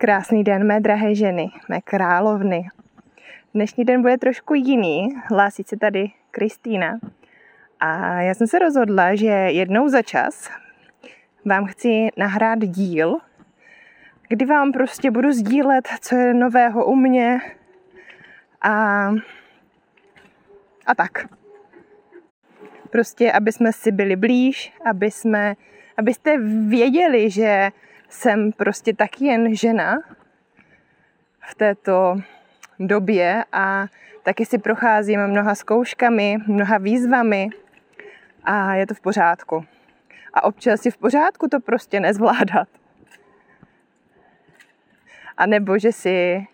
Krásný den, mé drahé ženy, mé královny. Dnešní den bude trošku jiný, hlásí se tady Kristýna. A já jsem se rozhodla, že jednou za čas vám chci nahrát díl, kdy vám prostě budu sdílet, co je nového u mě a, a tak. Prostě, aby jsme si byli blíž, aby jsme, abyste věděli, že jsem prostě taky jen žena v této době a taky si procházím mnoha zkouškami, mnoha výzvami a je to v pořádku. A občas je v pořádku to prostě nezvládat. A nebo že si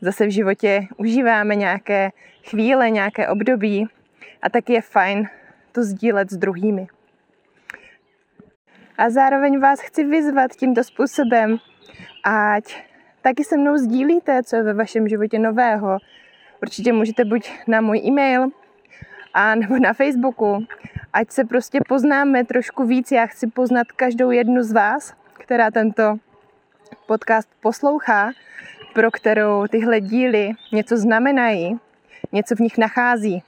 zase v životě užíváme nějaké chvíle, nějaké období a taky je fajn to sdílet s druhými. A zároveň vás chci vyzvat tímto způsobem, ať taky se mnou sdílíte, co je ve vašem životě nového. Určitě můžete buď na můj e-mail, a nebo na Facebooku, ať se prostě poznáme trošku víc. Já chci poznat každou jednu z vás, která tento podcast poslouchá, pro kterou tyhle díly něco znamenají, něco v nich nachází.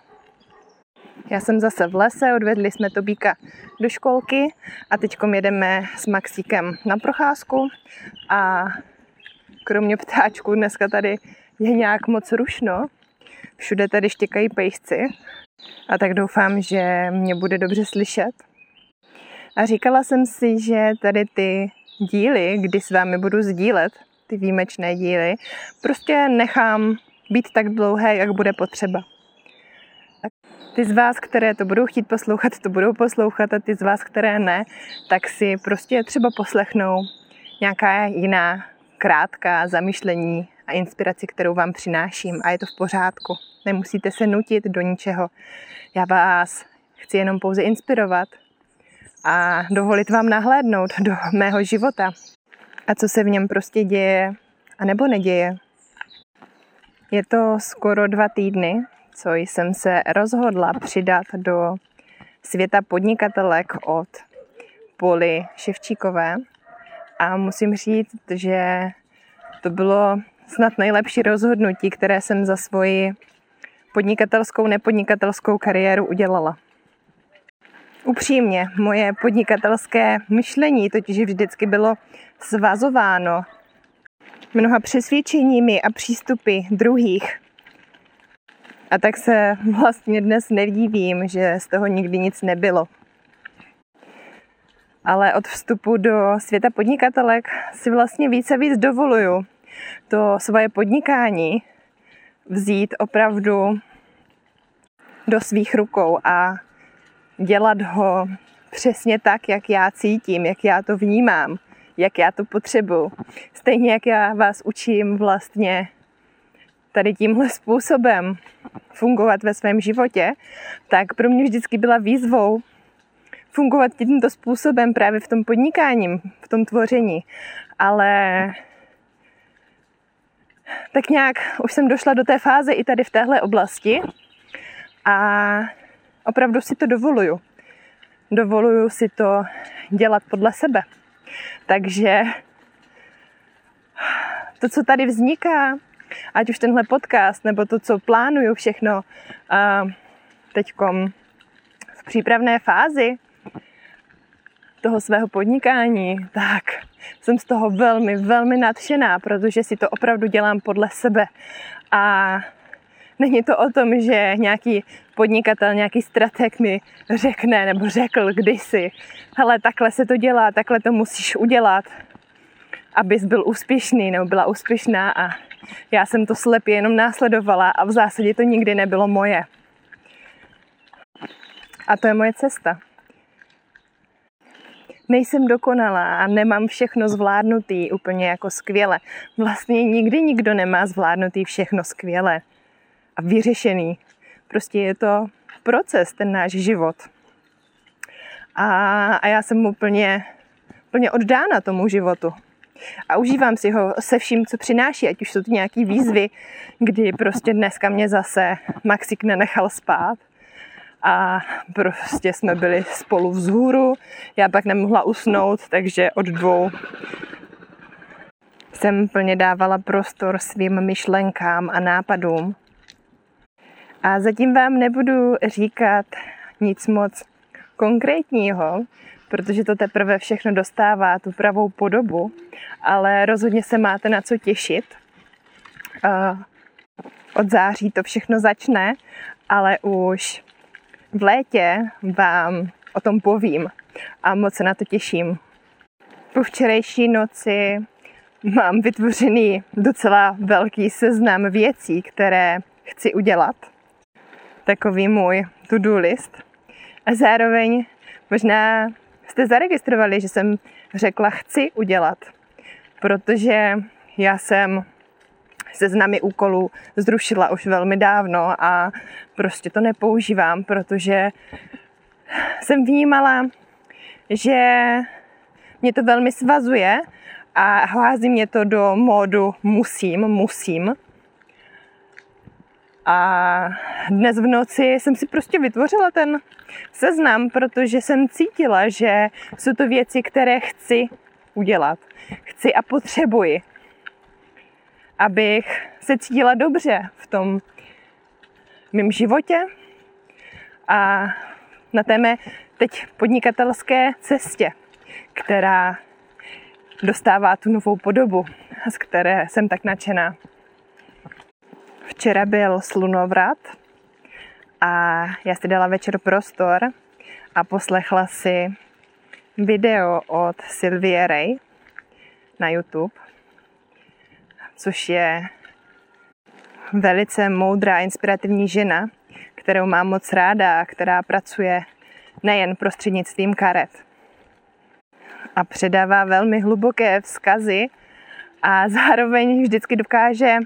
Já jsem zase v lese, odvedli jsme Tobíka do školky a teď jedeme s Maxíkem na procházku a kromě ptáčků dneska tady je nějak moc rušno. Všude tady štěkají pejsci a tak doufám, že mě bude dobře slyšet. A říkala jsem si, že tady ty díly, kdy s vámi budu sdílet, ty výjimečné díly, prostě nechám být tak dlouhé, jak bude potřeba. Ty z vás, které to budou chtít poslouchat, to budou poslouchat a ty z vás, které ne, tak si prostě třeba poslechnou nějaká jiná krátká zamyšlení a inspiraci, kterou vám přináším a je to v pořádku. Nemusíte se nutit do ničeho. Já vás chci jenom pouze inspirovat a dovolit vám nahlédnout do mého života a co se v něm prostě děje a nebo neděje. Je to skoro dva týdny, co jsem se rozhodla přidat do světa podnikatelek od Poli Ševčíkové. A musím říct, že to bylo snad nejlepší rozhodnutí, které jsem za svoji podnikatelskou, nepodnikatelskou kariéru udělala. Upřímně, moje podnikatelské myšlení totiž vždycky bylo svazováno mnoha přesvědčeními a přístupy druhých. A tak se vlastně dnes nedívím, že z toho nikdy nic nebylo. Ale od vstupu do světa podnikatelek si vlastně více víc dovoluju to svoje podnikání vzít opravdu do svých rukou a dělat ho přesně tak, jak já cítím, jak já to vnímám, jak já to potřebuju. Stejně jak já vás učím vlastně tady tímhle způsobem fungovat ve svém životě, tak pro mě vždycky byla výzvou fungovat tímto způsobem právě v tom podnikání, v tom tvoření. Ale tak nějak už jsem došla do té fáze i tady v téhle oblasti a opravdu si to dovoluju. Dovoluju si to dělat podle sebe. Takže to, co tady vzniká, ať už tenhle podcast, nebo to, co plánuju všechno teď v přípravné fázi toho svého podnikání, tak jsem z toho velmi, velmi nadšená, protože si to opravdu dělám podle sebe. A není to o tom, že nějaký podnikatel, nějaký strateg mi řekne nebo řekl kdysi, hele, takhle se to dělá, takhle to musíš udělat, abys byl úspěšný nebo byla úspěšná a já jsem to slepě jenom následovala a v zásadě to nikdy nebylo moje. A to je moje cesta nejsem dokonalá a nemám všechno zvládnutý úplně jako skvěle. Vlastně nikdy nikdo nemá zvládnutý všechno skvěle a vyřešený. Prostě je to proces, ten náš život. A, a já jsem úplně, úplně oddána tomu životu. A užívám si ho se vším, co přináší, ať už jsou to nějaký výzvy, kdy prostě dneska mě zase Maxik nenechal spát a prostě jsme byli spolu vzhůru. Já pak nemohla usnout, takže od dvou jsem plně dávala prostor svým myšlenkám a nápadům. A zatím vám nebudu říkat nic moc konkrétního, protože to teprve všechno dostává tu pravou podobu, ale rozhodně se máte na co těšit. Od září to všechno začne, ale už v létě vám o tom povím a moc se na to těším. Po včerejší noci mám vytvořený docela velký seznam věcí, které chci udělat. Takový můj to-do list. A zároveň možná jste zaregistrovali, že jsem řekla chci udělat, protože já jsem seznamy úkolů zrušila už velmi dávno a prostě to nepoužívám, protože jsem vnímala, že mě to velmi svazuje a hází mě to do módu musím, musím. A dnes v noci jsem si prostě vytvořila ten seznam, protože jsem cítila, že jsou to věci, které chci udělat. Chci a potřebuji. Abych se cítila dobře v tom mém životě a na té mé teď podnikatelské cestě, která dostává tu novou podobu, z které jsem tak nadšená. Včera byl slunovrat a já si dala večer prostor a poslechla si video od Sylvie Ray na YouTube, což je velice moudrá, inspirativní žena, kterou mám moc ráda a která pracuje nejen prostřednictvím karet. A předává velmi hluboké vzkazy a zároveň vždycky dokáže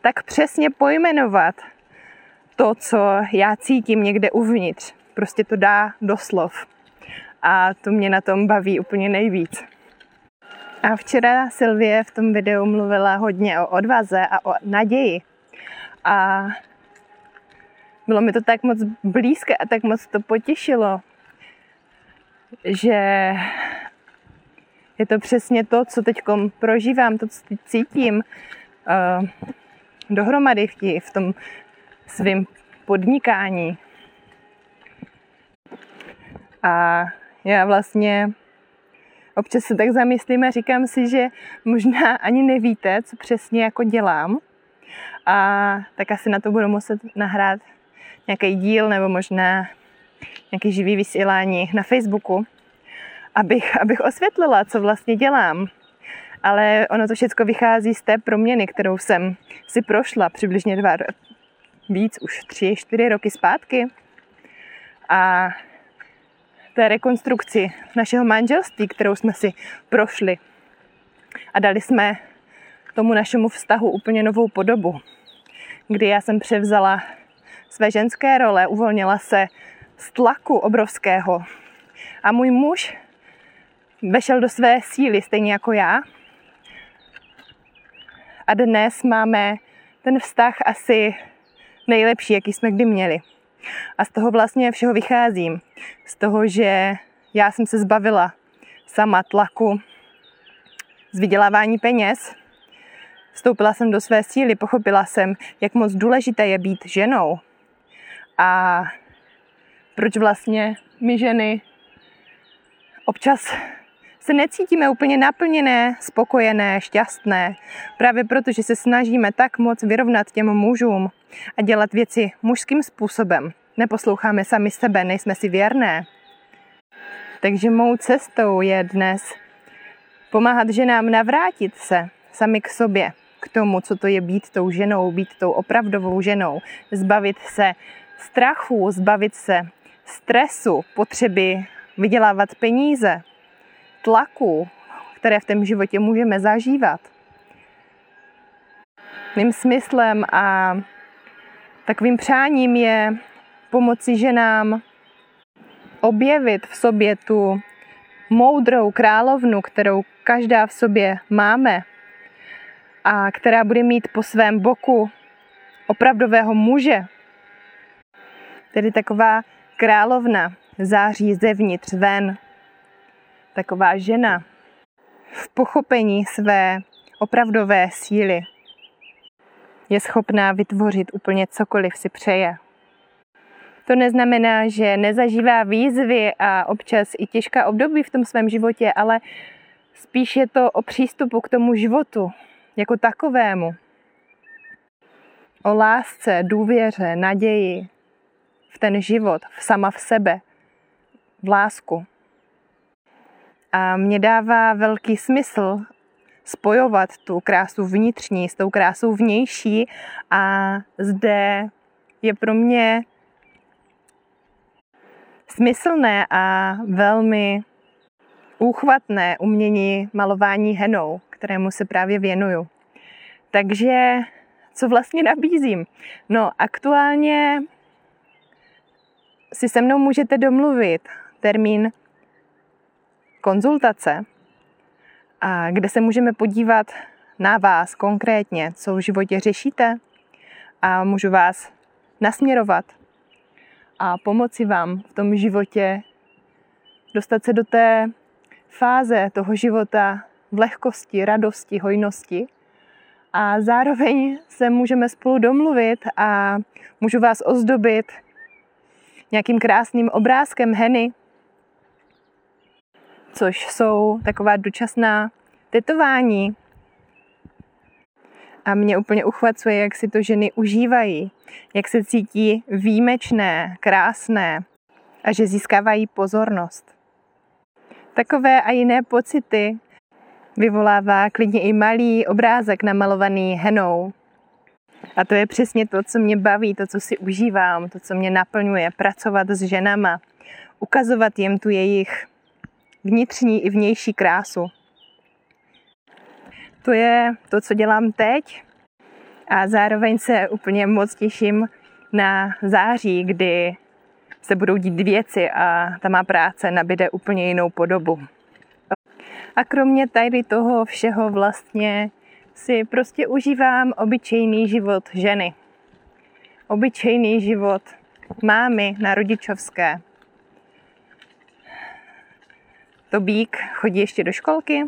tak přesně pojmenovat to, co já cítím někde uvnitř. Prostě to dá do slov. A to mě na tom baví úplně nejvíc. A včera Sylvie v tom videu mluvila hodně o odvaze a o naději. A bylo mi to tak moc blízké a tak moc to potěšilo, že je to přesně to, co teď prožívám, to, co teď cítím uh, dohromady v, v tom svém podnikání. A já vlastně občas se tak zamyslím a říkám si, že možná ani nevíte, co přesně jako dělám. A tak asi na to budu muset nahrát nějaký díl nebo možná nějaký živý vysílání na Facebooku, abych, abych osvětlila, co vlastně dělám. Ale ono to všechno vychází z té proměny, kterou jsem si prošla přibližně dva, víc, už tři, čtyři roky zpátky. A té rekonstrukci našeho manželství, kterou jsme si prošli. A dali jsme tomu našemu vztahu úplně novou podobu, kdy já jsem převzala své ženské role, uvolnila se z tlaku obrovského. A můj muž vešel do své síly, stejně jako já. A dnes máme ten vztah asi nejlepší, jaký jsme kdy měli. A z toho vlastně všeho vycházím. Z toho, že já jsem se zbavila sama tlaku z vydělávání peněz. Vstoupila jsem do své síly, pochopila jsem, jak moc důležité je být ženou. A proč vlastně my ženy občas se necítíme úplně naplněné, spokojené, šťastné, právě proto, že se snažíme tak moc vyrovnat těm mužům a dělat věci mužským způsobem. Neposloucháme sami sebe, nejsme si věrné. Takže mou cestou je dnes pomáhat ženám navrátit se sami k sobě, k tomu, co to je být tou ženou, být tou opravdovou ženou, zbavit se strachu, zbavit se stresu, potřeby vydělávat peníze, tlaku, které v tom životě můžeme zažívat. Mým smyslem a takovým přáním je pomoci ženám objevit v sobě tu moudrou královnu, kterou každá v sobě máme a která bude mít po svém boku opravdového muže. Tedy taková královna září zevnitř ven, taková žena v pochopení své opravdové síly. Je schopná vytvořit úplně cokoliv si přeje. To neznamená, že nezažívá výzvy a občas i těžká období v tom svém životě, ale spíš je to o přístupu k tomu životu jako takovému. O lásce, důvěře, naději v ten život, v sama v sebe, v lásku. A mě dává velký smysl spojovat tu krásu vnitřní s tou krásou vnější a zde je pro mě smyslné a velmi úchvatné umění malování henou, kterému se právě věnuju. Takže co vlastně nabízím? No, aktuálně si se mnou můžete domluvit termín konzultace, a kde se můžeme podívat na vás konkrétně, co v životě řešíte a můžu vás nasměrovat a pomoci vám v tom životě dostat se do té fáze toho života v lehkosti, radosti, hojnosti. A zároveň se můžeme spolu domluvit a můžu vás ozdobit nějakým krásným obrázkem heny, což jsou taková dočasná tetování. A mě úplně uchvacuje, jak si to ženy užívají, jak se cítí výjimečné, krásné a že získávají pozornost. Takové a jiné pocity vyvolává klidně i malý obrázek namalovaný henou. A to je přesně to, co mě baví, to, co si užívám, to, co mě naplňuje, pracovat s ženama, ukazovat jim tu jejich vnitřní i vnější krásu. To je to, co dělám teď a zároveň se úplně moc těším na září, kdy se budou dít věci a ta má práce nabide úplně jinou podobu. A kromě tady toho všeho vlastně si prostě užívám obyčejný život ženy. Obyčejný život mámy na rodičovské. Tobík chodí ještě do školky,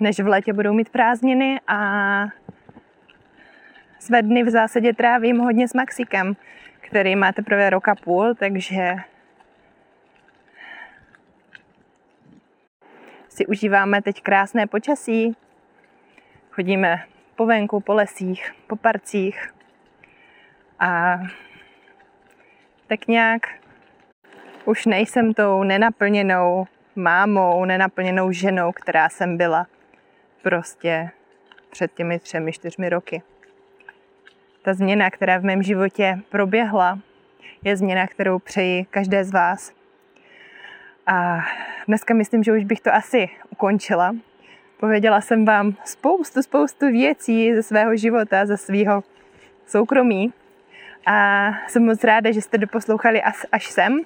než v létě budou mít prázdniny a své dny v zásadě trávím hodně s Maxikem, který má teprve rok a půl, takže si užíváme teď krásné počasí. Chodíme po venku, po lesích, po parcích a tak nějak už nejsem tou nenaplněnou mámou, nenaplněnou ženou, která jsem byla prostě před těmi třemi, čtyřmi roky. Ta změna, která v mém životě proběhla, je změna, kterou přeji každé z vás. A dneska myslím, že už bych to asi ukončila. Pověděla jsem vám spoustu, spoustu věcí ze svého života, ze svého soukromí. A jsem moc ráda, že jste doposlouchali až, sem.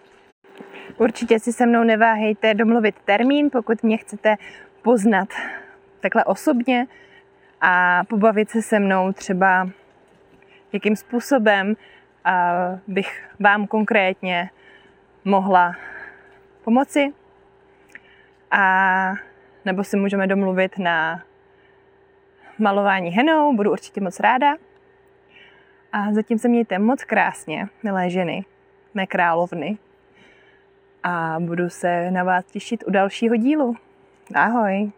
Určitě si se mnou neváhejte domluvit termín, pokud mě chcete poznat takhle osobně a pobavit se se mnou třeba jakým způsobem bych vám konkrétně mohla pomoci a nebo si můžeme domluvit na malování henou, budu určitě moc ráda. A zatím se mějte moc krásně, milé ženy, mé královny. A budu se na vás těšit u dalšího dílu. Ahoj!